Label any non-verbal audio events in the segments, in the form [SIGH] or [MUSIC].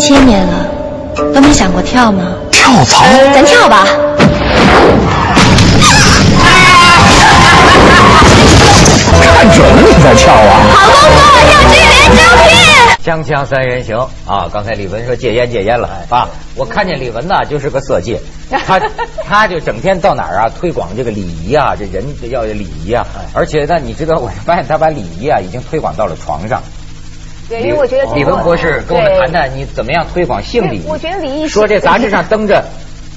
几千年了，都没想过跳吗？跳槽？咱跳吧！看准了你再跳啊！好工作要去连招聘。锵锵三人行啊！刚才李文说戒烟戒烟了啊！我看见李文呐，就是个色戒，他 [LAUGHS] 他就整天到哪儿啊推广这个礼仪啊，这人要有礼仪啊，而且呢，你知道，我发现他把礼仪啊已经推广到了床上。对，因为我觉得李文博士跟我们谈谈，你怎么样推广性礼仪？我觉得礼仪说这杂志上登着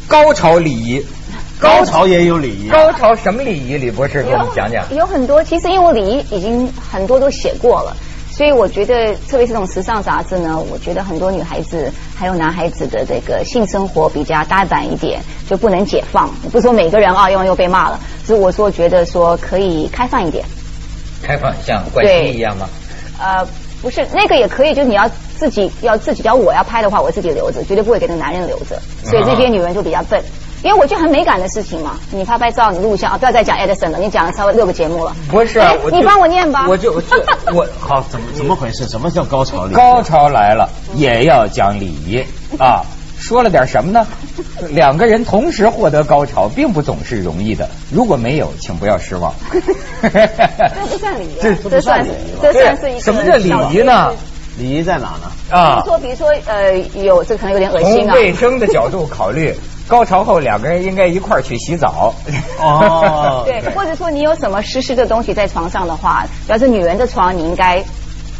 高潮礼仪，[LAUGHS] 高潮也有礼仪。高潮什么礼仪？李博士给我们讲讲。有很多，其实因为我礼仪已经很多都写过了。所以我觉得，特别是这种时尚杂志呢，我觉得很多女孩子还有男孩子的这个性生活比较大胆一点，就不能解放。不是说每个人啊，用又被骂了，只是我说觉得说可以开放一点。开放像关系一样吗？呃，不是，那个也可以，就是你要自己要自己，要我要拍的话，我自己留着，绝对不会给那个男人留着。所以这些女人就比较笨。因为我就很美感的事情嘛，你拍拍照，你录像啊，不要再讲 Edison 了，你讲了稍微六个节目了。不是，你帮我念吧。我就就我 [LAUGHS] 好，怎么怎么回事？什么叫高潮礼？高潮来了也要讲礼仪啊！说了点什么呢？[LAUGHS] 两个人同时获得高潮，并不总是容易的。如果没有，请不要失望。[LAUGHS] 这不算礼仪，这这算礼仪这算是一个什么叫礼仪呢？礼仪在哪呢？啊，比如说，比如说，呃，有这可能有点恶心啊。从卫生的角度考虑。[LAUGHS] 高潮后两个人应该一块儿去洗澡。哦，对，或者说你有什么湿湿的东西在床上的话，要是女人的床，你应该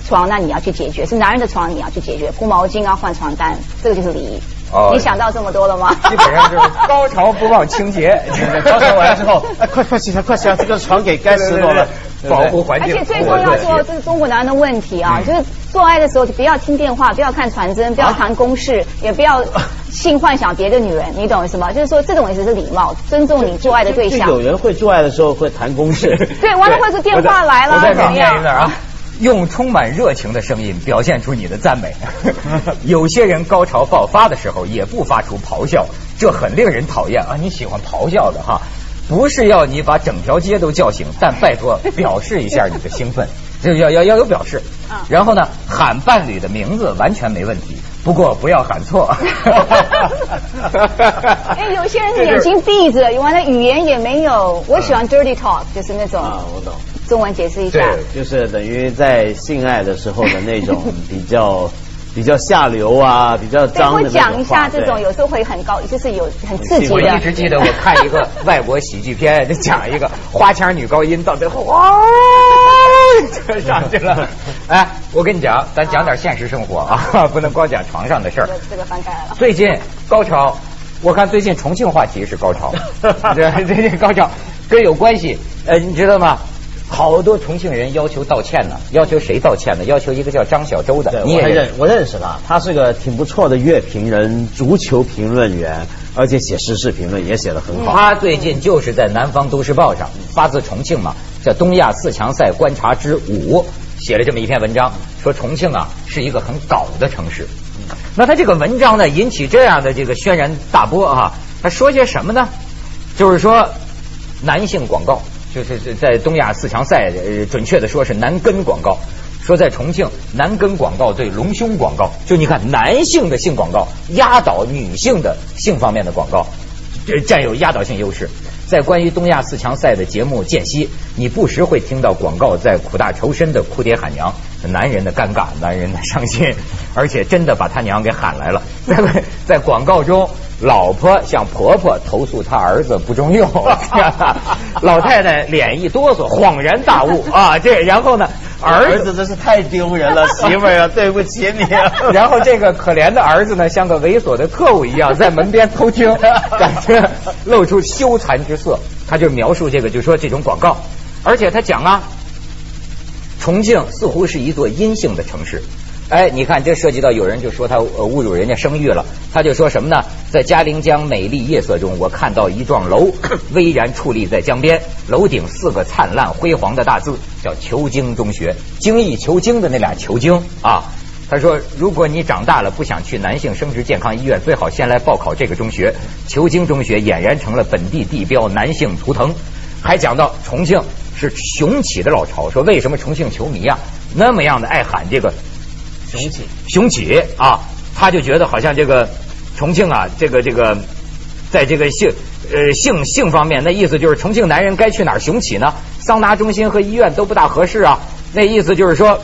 床那你要去解决；是男人的床，你要去解决，铺毛巾啊，换床单，这个就是礼仪。哦，你想到这么多了吗？基本上就是高潮不忘清洁，高潮完了之后，[LAUGHS] 哎，快快洗快起来，这个床给该湿落了，保护环境。而且最重要说，这是中国男人的问题啊，就是做爱的时候就不要听电话，不要看传真，不要谈公事，也不要性幻想别的女人，你懂我意思吗？就是说这种意思是礼貌，尊重你做爱的对象。有人会做爱的时候会谈公事，[LAUGHS] 对，完了或者电话来了，怎么样啊？[LAUGHS] 用充满热情的声音表现出你的赞美。[LAUGHS] 有些人高潮爆发的时候也不发出咆哮，这很令人讨厌啊！你喜欢咆哮的哈，不是要你把整条街都叫醒，但拜托表示一下你的兴奋，[LAUGHS] 就要要要有表示。然后呢，喊伴侣的名字完全没问题，不过不要喊错。[LAUGHS] 哎，有些人眼睛闭着，完了语言也没有。我喜欢 dirty talk，就是那种。啊，我懂。中文解释一下，对，就是等于在性爱的时候的那种 [LAUGHS] 比较比较下流啊，比较脏的。会讲一下这种，有时候会很高，就是有很刺激的。我一直记得我看一个 [LAUGHS] 外国喜剧片，就讲一个花腔女高音到最后哇，上去了。[LAUGHS] 哎，我跟你讲，咱讲点现实生活啊，不能光讲床上的事儿。这个翻开了。最近高潮，我看最近重庆话题是高潮，最近高潮跟有关系，呃，你知道吗？好多重庆人要求道歉呢，要求谁道歉呢？要求一个叫张小舟的，你也认我认识他，他是个挺不错的乐评人、足球评论员，而且写时事评论也写得很好。他最近就是在《南方都市报》上，发自重庆嘛，叫《东亚四强赛观察之五》，写了这么一篇文章，说重庆啊是一个很搞的城市。那他这个文章呢，引起这样的这个轩然大波啊，他说些什么呢？就是说男性广告。就是在东亚四强赛，呃，准确的说是男根广告。说在重庆，男根广告对隆胸广告，就你看男性的性广告压倒女性的性方面的广告，这占有压倒性优势。在关于东亚四强赛的节目间隙，你不时会听到广告在苦大仇深的哭爹喊娘，男人的尴尬，男人的伤心，[LAUGHS] 而且真的把他娘给喊来了。[LAUGHS] 在在广告中。老婆向婆婆投诉她儿子不中用，[LAUGHS] [LAUGHS] 老太太脸一哆嗦，恍然大悟 [LAUGHS] 啊！这然后呢，儿子真是太丢人了，媳妇儿啊，对不起你。然后这个可怜的儿子呢，像个猥琐的特务一样，在门边偷听，感觉露出羞惭之色。他就描述这个，就说这种广告，而且他讲啊，重庆似乎是一座阴性的城市。哎，你看，这涉及到有人就说他侮辱人家声誉了。他就说什么呢？在嘉陵江美丽夜色中，我看到一幢楼巍然矗立在江边，楼顶四个灿烂辉煌的大字，叫求精中学。精益求精的那俩求精啊。他说，如果你长大了不想去男性生殖健康医院，最好先来报考这个中学。求精中学俨然成了本地地标，男性图腾。还讲到重庆是雄起的老巢，说为什么重庆球迷啊那么样的爱喊这个。雄起，雄起啊！他就觉得好像这个重庆啊，这个这个，在这个性呃性性方面，那意思就是重庆男人该去哪儿雄起呢？桑拿中心和医院都不大合适啊。那意思就是说，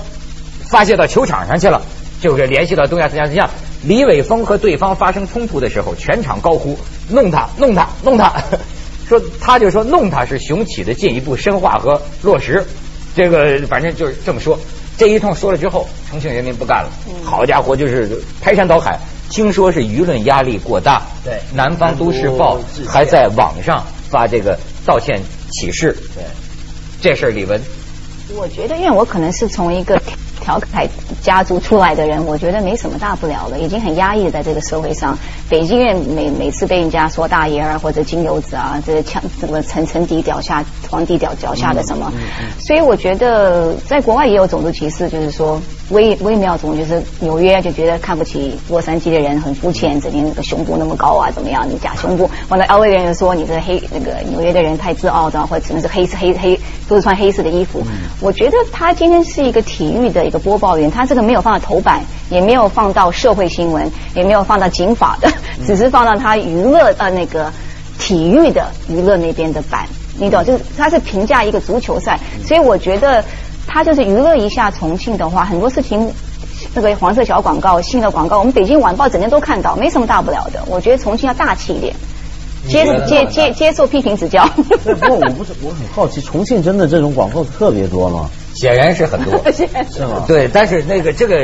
发泄到球场上去了，就是联系到东亚思想。像李伟峰和对方发生冲突的时候，全场高呼“弄他，弄他，弄他”，[LAUGHS] 说他就说弄他是雄起的进一步深化和落实。这个反正就是这么说。这一通说了之后，重庆人民不干了。好家伙，就是排山倒海。听说是舆论压力过大，对南方都市报还在网上发这个道歉启事。对，这事儿李文，我觉得，因为我可能是从一个调侃家族出来的人，我觉得没什么大不了的，已经很压抑在这个社会上。北京人每每次被人家说大爷啊，或者金牛子啊，这强什么层层底脚下，皇帝脚脚下的什么，所以我觉得在国外也有种族歧视，就是说。微微妙中就是纽约就觉得看不起洛杉矶的人很肤浅，整天那个胸部那么高啊，怎么样？你假胸部。完了，L A 的人说你这黑那个纽约的人太自傲的，或者只能是黑黑黑都是穿黑色的衣服。我觉得他今天是一个体育的一个播报员，他这个没有放到头版，也没有放到社会新闻，也没有放到警法的，只是放到他娱乐呃那个体育的娱乐那边的版，你懂？就是他是评价一个足球赛，所以我觉得。他就是娱乐一下重庆的话，很多事情，那个黄色小广告、新的广告，我们北京晚报整天都看到，没什么大不了的。我觉得重庆要大气一点，接接接接受批评指教。不过我不是，我很好奇，重庆真的这种广告特别多吗？显然是很多，[LAUGHS] 是吗？对，但是那个这个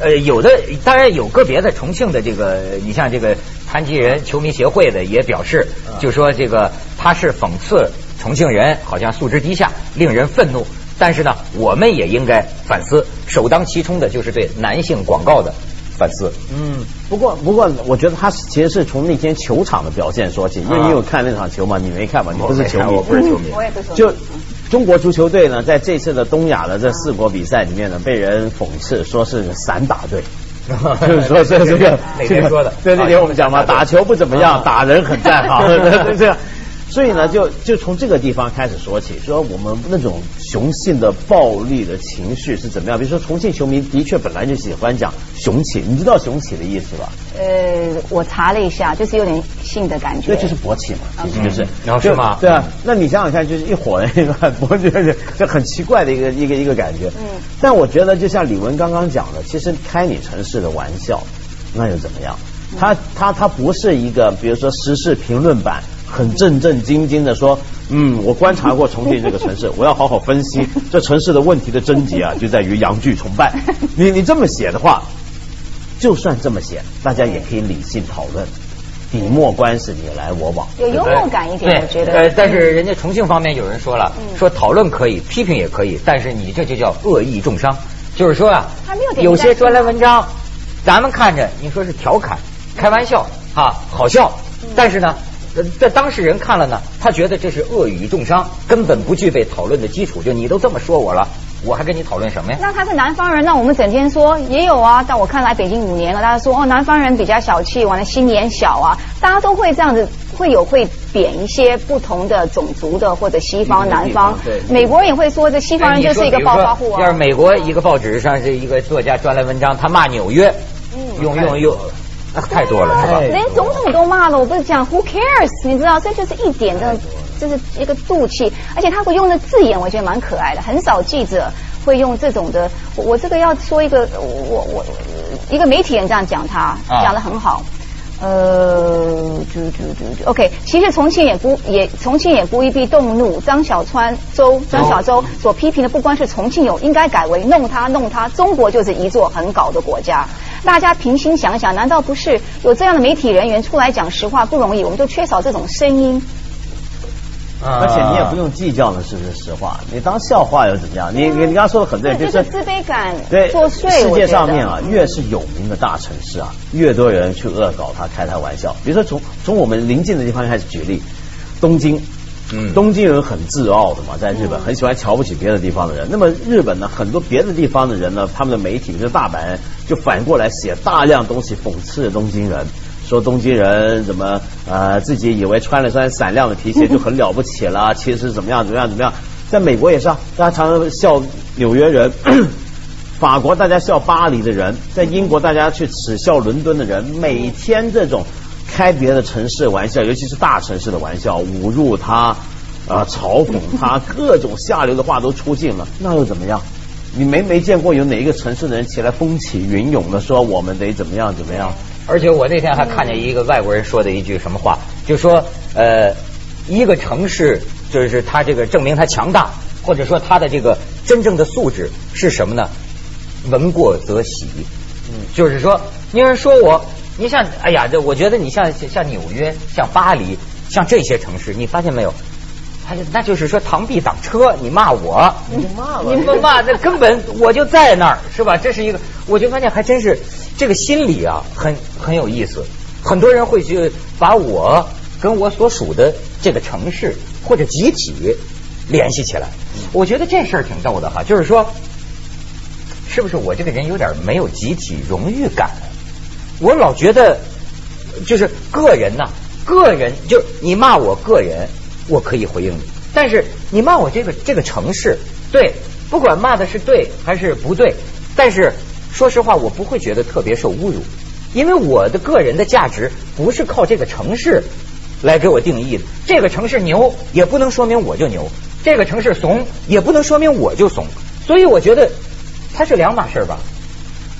呃，有的当然有个别的重庆的这个，你像这个残疾人球迷协会的也表示，就说这个他是讽刺重庆人好像素质低下，令人愤怒。但是呢，我们也应该反思，首当其冲的就是对男性广告的反思。嗯，不过不过，我觉得他其实是从那天球场的表现说起，因为你有看那场球吗？你没看吧？你不是球迷，我不是球迷。我也不是。就中国足球队呢，在这次的东亚的这四国比赛里面呢，被人讽刺说是散打队，[LAUGHS] 就是说这这个哪天说的？对那天我们讲嘛，打球不怎么样，打人很在行，[LAUGHS] 这样。所以呢，就就从这个地方开始说起，说我们那种雄性的暴力的情绪是怎么样？比如说，重庆球迷的确本来就喜欢讲雄起，你知道雄起的意思吧？呃，我查了一下，就是有点性的感觉。那，就是勃起嘛，其实就是。然后是吗？对啊，那你想想看，就是一伙人一个 [LAUGHS] 勃起，就很奇怪的一个一个一个感觉。嗯。但我觉得，就像李文刚刚讲的，其实开你城市的玩笑，那又怎么样？他他他不是一个，比如说时事评论版。很正正经经的说，嗯，我观察过重庆这个城市，[LAUGHS] 我要好好分析这城市的问题的症结啊，就在于洋剧崇拜。[LAUGHS] 你你这么写的话，就算这么写，大家也可以理性讨论，笔墨关系你来我往，有幽默感一点，我觉得。呃，但是人家重庆方面有人说了，说讨论可以，批评也可以，但是你这就叫恶意重伤，就是说啊，有些专栏文章，咱们看着你说是调侃、开玩笑啊，好笑，但是呢。这当事人看了呢，他觉得这是恶语重伤，根本不具备讨论的基础。就你都这么说我了，我还跟你讨论什么呀？那他是南方人，那我们整天说也有啊。但我看来北京五年了，大家说哦，南方人比较小气，完了心眼小啊，大家都会这样子，会有会贬一些不同的种族的或者西方、南方。对，美国人也会说这西方人就是一个暴发户啊。要是美国一个报纸上是一个作家专栏文章，他骂纽约，用用用。那太多了，是吧？连总统都骂了，我不是讲 Who cares？你知道，这就是一点的，就是一个妒气，而且他会用的字眼，我觉得蛮可爱的。很少记者会用这种的。我这个要说一个，我我一个媒体人这样讲他，讲的很好。呃，就就就 OK。其实重庆也不也，重庆也不一必动怒。张小川周张小周所批评的不光是重庆有，应该改为弄他弄他。中国就是一座很搞的国家。大家平心想想，难道不是有这样的媒体人员出来讲实话不容易？我们就缺少这种声音。而且你也不用计较了是不是实话，你当笑话又怎么样？你你你刚刚说的很对，就是自卑感对作祟。世界上面啊，越是有名的大城市啊，越多人去恶搞他，开他玩笑。比如说从从我们邻近的地方开始举例，东京。嗯，东京人很自傲的嘛，在日本很喜欢瞧不起别的地方的人。那么日本呢，很多别的地方的人呢，他们的媒体，就是大阪人，就反过来写大量东西讽刺东京人，说东京人怎么呃自己以为穿了双闪亮的皮鞋就很了不起了，其实怎么样怎么样怎么样。在美国也是啊，大家常常笑纽约人。[CLEARS THROAT] 法国大家笑巴黎的人，在英国大家去耻笑伦敦的人，每天这种开别的城市玩笑，尤其是大城市的玩笑，侮辱他，啊、嘲讽他，[LAUGHS] 各种下流的话都出尽了，那又怎么样？你没没见过有哪一个城市的人起来风起云涌的说我们得怎么样怎么样？而且我那天还看见一个外国人说的一句什么话，就说呃，一个城市就是他这个证明他强大，或者说他的这个真正的素质是什么呢？闻过则喜，嗯，就是说，有人说我，你像，哎呀，这我觉得你像像纽约、像巴黎、像这些城市，你发现没有？他就那就是说螳臂挡车，你骂我，你骂你们骂那根本我就在那儿，是吧？这是一个，我就发现还真是这个心理啊，很很有意思。很多人会去把我跟我所属的这个城市或者集体联系起来。我觉得这事儿挺逗的哈，就是说，是不是我这个人有点没有集体荣誉感？我老觉得就是个人呐、个人就你骂我个人，我可以回应你，但是你骂我这个这个城市，对，不管骂的是对还是不对，但是说实话，我不会觉得特别受侮辱，因为我的个人的价值不是靠这个城市来给我定义的。这个城市牛，也不能说明我就牛；这个城市怂，也不能说明我就怂。所以我觉得它是两码事儿吧。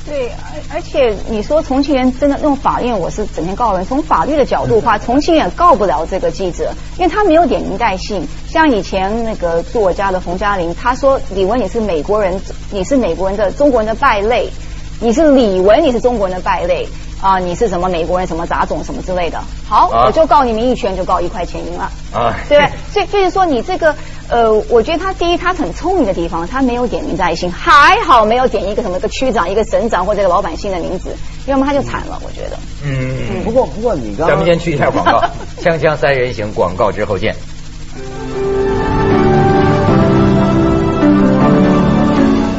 对，而而且你说重庆人真的用法院，我是整天告人。从法律的角度的话，重庆也告不了这个记者，因为他没有点名带姓。像以前那个住我家的冯嘉玲，他说李文你是美国人，你是美国人的中国人的败类，你是李文你是中国人的败类啊、你是什么美国人什么杂种什么之类的。好，啊我就告你名誉权，就告一块钱赢了。啊对，[LAUGHS] 所以就是说你这个呃，我觉得他第一他很聪明的地方，他没有点名在心，还好没有点一个什么一个区长、一个省长或者一个老百姓的名字，要么他就惨了，我觉得。嗯，不过不过你刚刚咱们先去一下广告，[LAUGHS] 锵锵三人行广告之后见。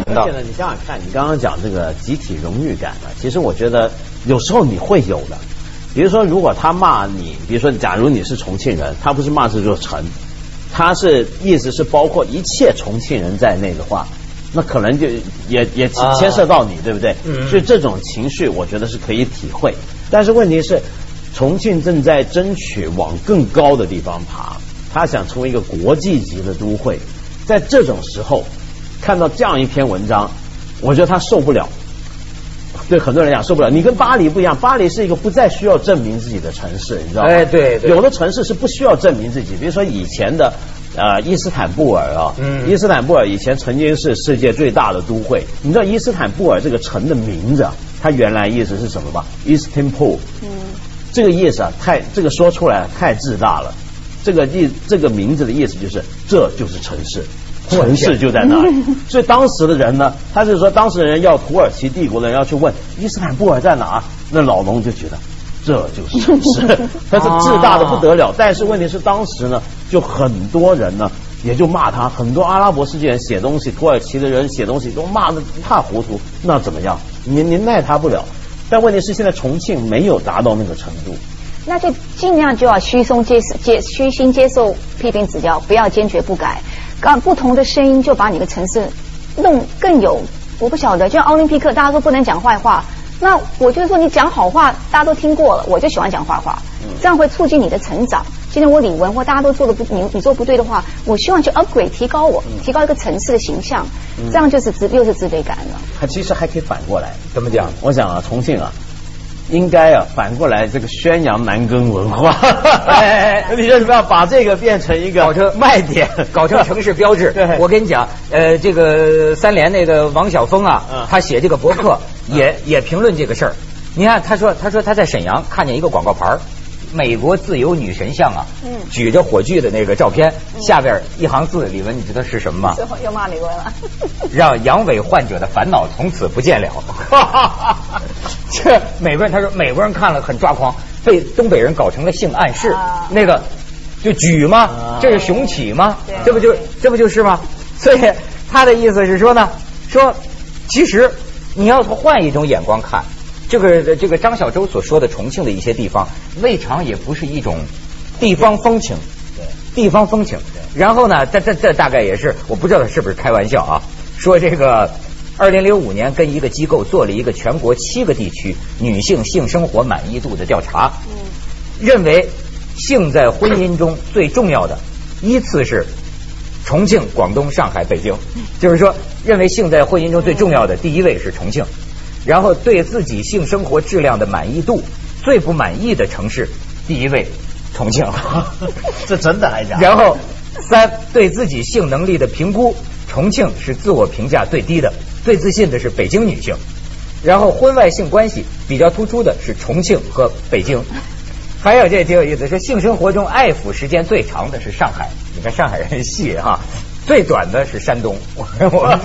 而且呢，你想想看，你刚刚讲这个集体荣誉感呢，其实我觉得有时候你会有的。比如说，如果他骂你，比如说，假如你是重庆人，他不是骂这座城，他是意思是包括一切重庆人在内的话，那可能就也也啊牵涉到你，对不对？嗯所以这种情绪，我觉得是可以体会。但是问题是，重庆正在争取往更高的地方爬，他想成为一个国际级的都会，在这种时候看到这样一篇文章，我觉得他受不了。对很多人讲受不了，你跟巴黎不一样，巴黎是一个不再需要证明自己的城市，你知道吗？哎对对。有的城市是不需要证明自己，比如说以前的呃伊斯坦布尔啊，嗯。伊斯坦布尔以前曾经是世界最大的都会，你知道伊斯坦布尔这个城的名字啊，它原来意思是什么吧？Istanbul，嗯，这个意思啊，太这个说出来太自大了。这个意这个名字的意思就是这就是城市，城市就在那里。[LAUGHS] 所以当时的人呢，他就说当时的人要土耳其帝国的人要去问伊斯坦布尔在哪，那老农就觉得这就是城市，[LAUGHS] 他是自大的不得了。但是问题是当时呢，就很多人呢。也就骂他，很多阿拉伯世界人写东西，土耳其的人写东西都骂的一塌糊涂，那怎么样？您您奈他不了。但问题是现在重庆没有达到那个程度，那就尽量就要虚松接接虚心接受批评指教，不要坚决不改。让不同的声音就把你的城市弄更有，我不晓得，就像奥林匹克，大家都不能讲坏话。那我就是说，你讲好话，大家都听过了，我就喜欢讲坏话，这样会促进你的成长。今天我李文或大家都做的不，你你做不对的话，我希望去 upgrade 提高我，提高一个城市的形象，这样就是自又是自卑感了。他其实还可以反过来。怎么讲？我想啊，重庆啊，应该啊反过来这个宣扬男耕文化。哎 [LAUGHS] 你为什么要把这个变成一个搞成卖点，搞成城市标志。[LAUGHS] 对我跟你讲，呃，这个三联那个王晓峰啊，嗯他写这个博客也也评论这个事儿。你看，他说他说他在沈阳看见一个广告牌儿美国自由女神像啊，嗯举着火炬的那个照片，下边一行字，李文，你知道是什么吗？最后又骂李玟了。[LAUGHS] 让阳痿患者的烦恼从此不见了。[LAUGHS] 这美国人他说美国人看了很抓狂，被东北人搞成了性暗示，啊那个就举吗？啊这是雄起吗对？这不就这不就是吗？所以他的意思是说呢，说其实你要换一种眼光看。这个这个张小舟所说的重庆的一些地方，未尝也不是一种地方风情，地方风情。然后呢，这这这大概也是我不知道他是不是开玩笑啊，说这个二零零五年跟一个机构做了一个全国七个地区女性性生活满意度的调查，认为性在婚姻中最重要的依次是重庆、广东、上海、北京，就是说认为性在婚姻中最重要的第一位是重庆，然后对自己性生活质量的满意度最不满意的城市第一位重庆，[LAUGHS] 这真的还假？然后三对自己性能力的评估，重庆是自我评价最低的，最自信的是北京女性。然后婚外性关系比较突出的是重庆和北京。还有这挺有意思，说性生活中爱抚时间最长的是上海，你看上海人细哈，最短的是山东。我们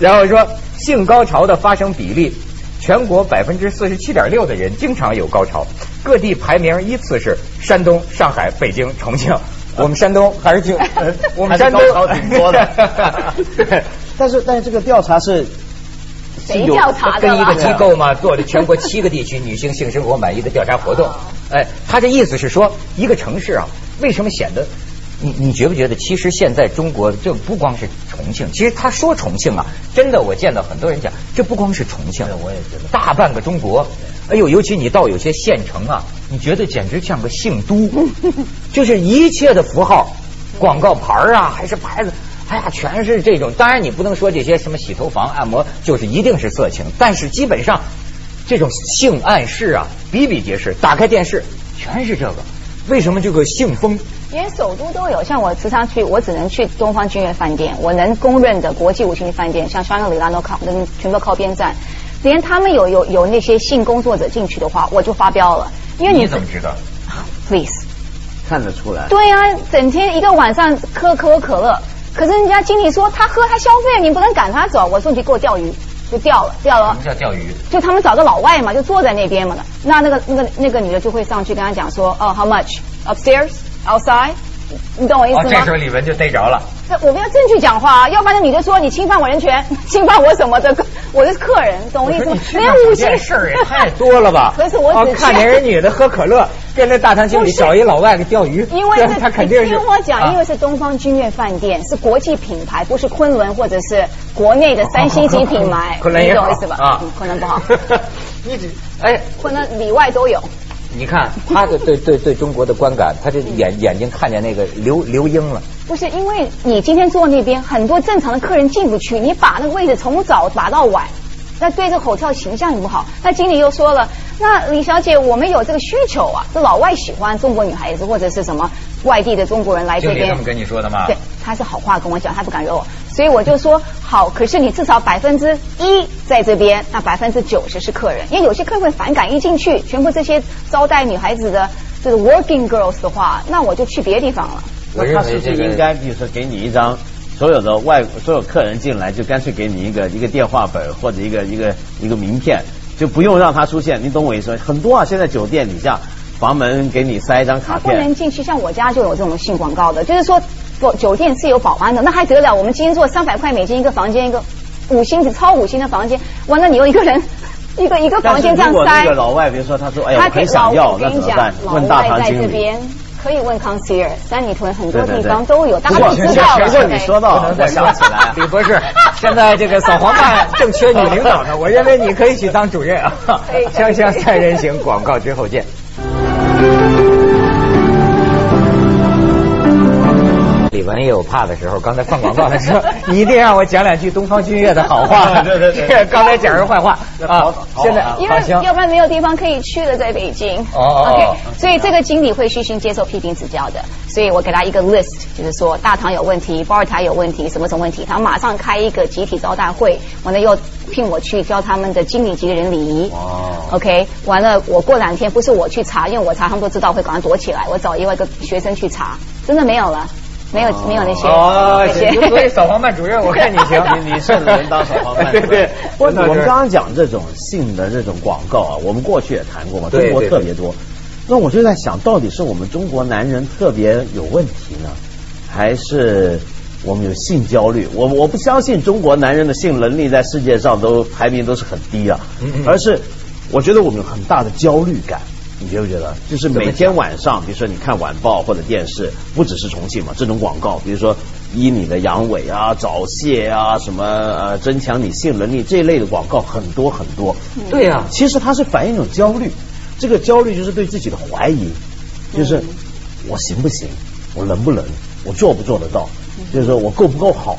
然后说性高潮的发生比例，全国百分之四十七点六的人经常有高潮，各地排名依次是山东、上海、北京、重庆。[LAUGHS] 我们山东还是挺，[LAUGHS] 呃我们山东高潮挺多的。[LAUGHS] 但是但是这个调查是谁调查的跟一个？机构嘛做的全国七个地区女性性生活满意的调查活动。哎，他这意思是说，一个城市啊，为什么显得你你觉不觉得？其实现在中国这不光是重庆，其实他说重庆啊，真的我见到很多人讲，这不光是重庆，我也觉得大半个中国。哎呦，尤其你到有些县城啊，你觉得简直像个性都，[LAUGHS] 就是一切的符号、广告牌啊，还是牌子，哎呀，全是这种。当然，你不能说这些什么洗头房、按摩就是一定是色情，但是基本上这种性暗示啊比比皆是。打开电视全是这个，为什么这个性风？连首都都有，像我时常去，我只能去东方君悦饭店，我能公认的国际五星级饭店，像香格里拉都靠，那全部靠边站，连他们有有有那些性工作者进去的话，我就发飙了，因为你你怎么知道？please，看得出来。对呀、整天一个晚上喝可口可乐，可是人家经理说他喝他消费，你不能赶他走，我说你去给我钓鱼，就钓了，钓了什么。叫钓鱼？就他们找个老外嘛，就坐在那边嘛。那那个那个那个女的就会上去跟他讲说，哦，how much upstairs outside，你懂我意思哦，吗？这时候李文就逮着了。这我们要证据讲话啊，要不然那女的说你侵犯我人权，侵犯我什么的，[LAUGHS] 我是客人，懂我意思吗？人家五星这事儿也太多了吧？[LAUGHS] 可是我只哦看见人女的喝可乐，跟那大堂经理找一老外给钓鱼，对因为是 [LAUGHS] 他肯定是。你听我讲，啊因为是东方君悦饭店，是国际品牌，不是昆仑或者是国内的三星级品牌，昆仑你懂我意思吧？啊嗯，昆仑不好，你只哎，昆仑里外都有。你看他的对对对中国的观感，他这眼眼睛看见那个刘刘英了，不是因为你今天坐那边，很多正常的客人进不去，你把那个位置从早把到晚，那对这个 hotel 形象也不好。那经理又说了，那李小姐，我们有这个需求啊，这老外喜欢中国女孩子或者是什么外地的中国人来这边经理这么，跟你说的吗？对，他是好话跟我讲，他不敢惹我，所以我就说好。可是你至少百分之一在这边，那百分之九十是客人，因为有些客人会反感，一进去全部这些招待女孩子的这个 working girls 的话，那我就去别的地方了。我认那他是为这个不是应该，比如说给你一张所有的外所有客人进来，就干脆给你一个一个电话本或者一个一个一个名片，就不用让他出现。你懂我意思吗？很多啊，现在酒店底下房门给你塞一张卡片，不能进去，像我家就有这种性广告的，就是说不酒店是有保安的，那还得了？我们今天做三百块美金一个房间，一个五星级超五星的房间，完了你又一个人 [LAUGHS] 一个一个房间这样塞如果那个，老外，比如说他说，哎呀，他很想要，我跟你讲那怎么办？，老问大外在堂经理。这边可以问 concierge，三里屯很多地方都有，大家都知道了。不过你说到，不能再我想起来，李博士，现在这个扫黄办正缺女领导呢，我认为你可以去当主任啊 [LAUGHS] 可以可以。锵锵三人行，广告之后见。李玟也有怕的时候，刚才放广告的时候，你 [LAUGHS] 一定让我讲两句东方君悦的好话。[LAUGHS] 对对对 [LAUGHS] 刚才讲人坏话啊好好，现在好因为要不然没有地方可以去了，在北京。哦哦哦 OK，所以这个经理会虚心接受批评指教的。所以我给他一个 list，就是说大堂有问题，包尔台有问题，什么什么问题，他马上开一个集体招待会，完了又聘我去教他们的经理级的人礼仪。哦 OK，完了我过两天不是我去查，因为我查他们都知道会赶快躲起来，我找另外一个学生去查，真的没有了。没有没有那些哦，行所以扫黄办主任，我看你行，[LAUGHS] 你你顺着人当扫黄办 [LAUGHS] 对对，我我们刚刚讲这种性的这种广告啊，我们过去也谈过嘛，中国特别多。那我就在想，到底是我们中国男人特别有问题呢，还是我们有性焦虑？我我不相信中国男人的性能力在世界上都排名都是很低啊，而是我觉得我们有很大的焦虑感。你觉不觉得？就是每天晚上，比如说你看晚报或者电视，不只是重庆嘛，这种广告，比如说医你的阳痿啊、早泄啊、什么呃增强你性能力这一类的广告很多很多。对呀、其实它是反映一种焦虑，这个焦虑就是对自己的怀疑，就是我行不行，我能不能，我做不做得到，就是说我够不够好，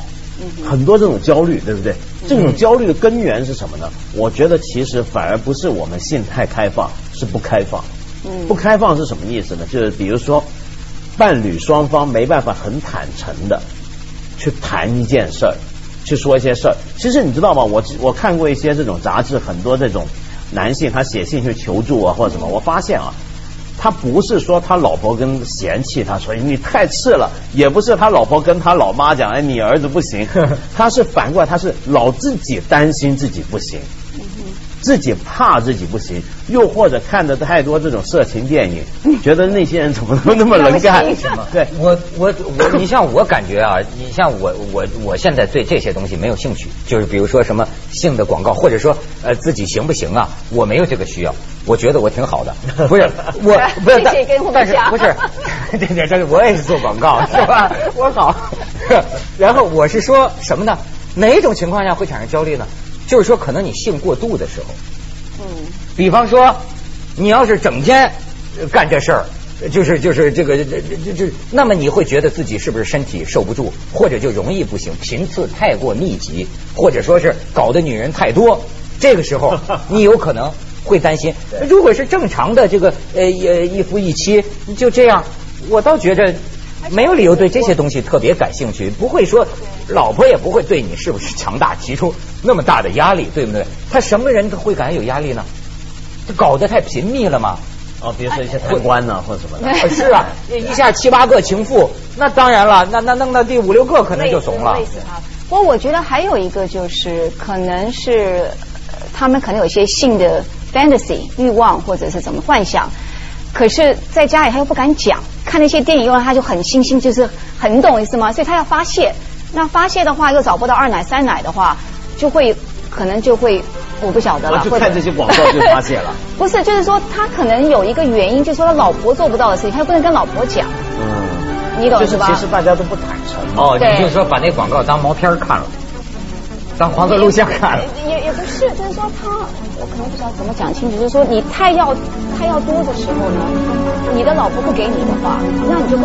很多这种焦虑，对不对？这种焦虑的根源是什么呢？我觉得其实反而不是我们性太开放，是不开放。不开放是什么意思呢？就是比如说，伴侣双方没办法很坦诚的去谈一件事儿，去说一些事儿。其实你知道吗？我我看过一些这种杂志，很多这种男性他写信去求助啊或者什么，我发现啊。他不是说他老婆跟嫌弃他说你太次了，也不是他老婆跟他老妈讲哎你儿子不行，[LAUGHS] 他是反过来他是老自己担心自己不行，自己怕自己不行，又或者看的太多这种色情电影，觉得那些人怎么都那么能干。那么，对，我我我，你像我感觉啊，你像我我我现在对这些东西没有兴趣，就是比如说什么性的广告，或者说呃自己行不行啊，我没有这个需要，我觉得我挺好的，[LAUGHS] 不是我 [LAUGHS] 不是但是不是 [LAUGHS] 这这这我也是做广告是吧？我好，然后我是说什么呢？哪种情况下会产生焦虑呢？就是说可能你性过度的时候，嗯，比方说，你要是整天呃干这事儿，就是就是这个这这这这，那么你会觉得自己是不是身体受不住，或者就容易不行，频次太过密集，或者说是搞的女人太多，这个时候你有可能会担心。如果是正常的这个呃呃一夫一妻，就这样，我倒觉着。没有理由对这些东西特别感兴趣，不会说老婆也不会对你是不是强大提出那么大的压力，对不对？他什么人都会感觉有压力呢？这搞得太频密了嘛？哦，比如说一些贪官呐或者什么的，[LAUGHS] 啊是啊，一下七八个情妇，那当然了，那那弄到第五六个可能就怂了累。死他。不过我觉得还有一个就是，可能是呃他们可能有一些性的 fantasy 欲望或者是怎么幻想，可是在家里他又不敢讲，看那些电影以后他就很心心，就是很你懂我意思吗？所以他要发泄，那发泄的话又找不到二奶三奶的话，就会可能就会我不晓得了，啊就看这些广告就发泄了。[LAUGHS] 不是，就是说他可能有一个原因，就是说他老婆做不到的事情，他又不能跟老婆讲，嗯，你懂吧？就是其实大家都不坦诚。哦，对你就说把那广告当毛片儿看了，当黄色录像看。也也不是，就是说他，我可能不知道怎么讲清楚，就是说你太要太要多的时候呢，你的老婆不给你的话，那你就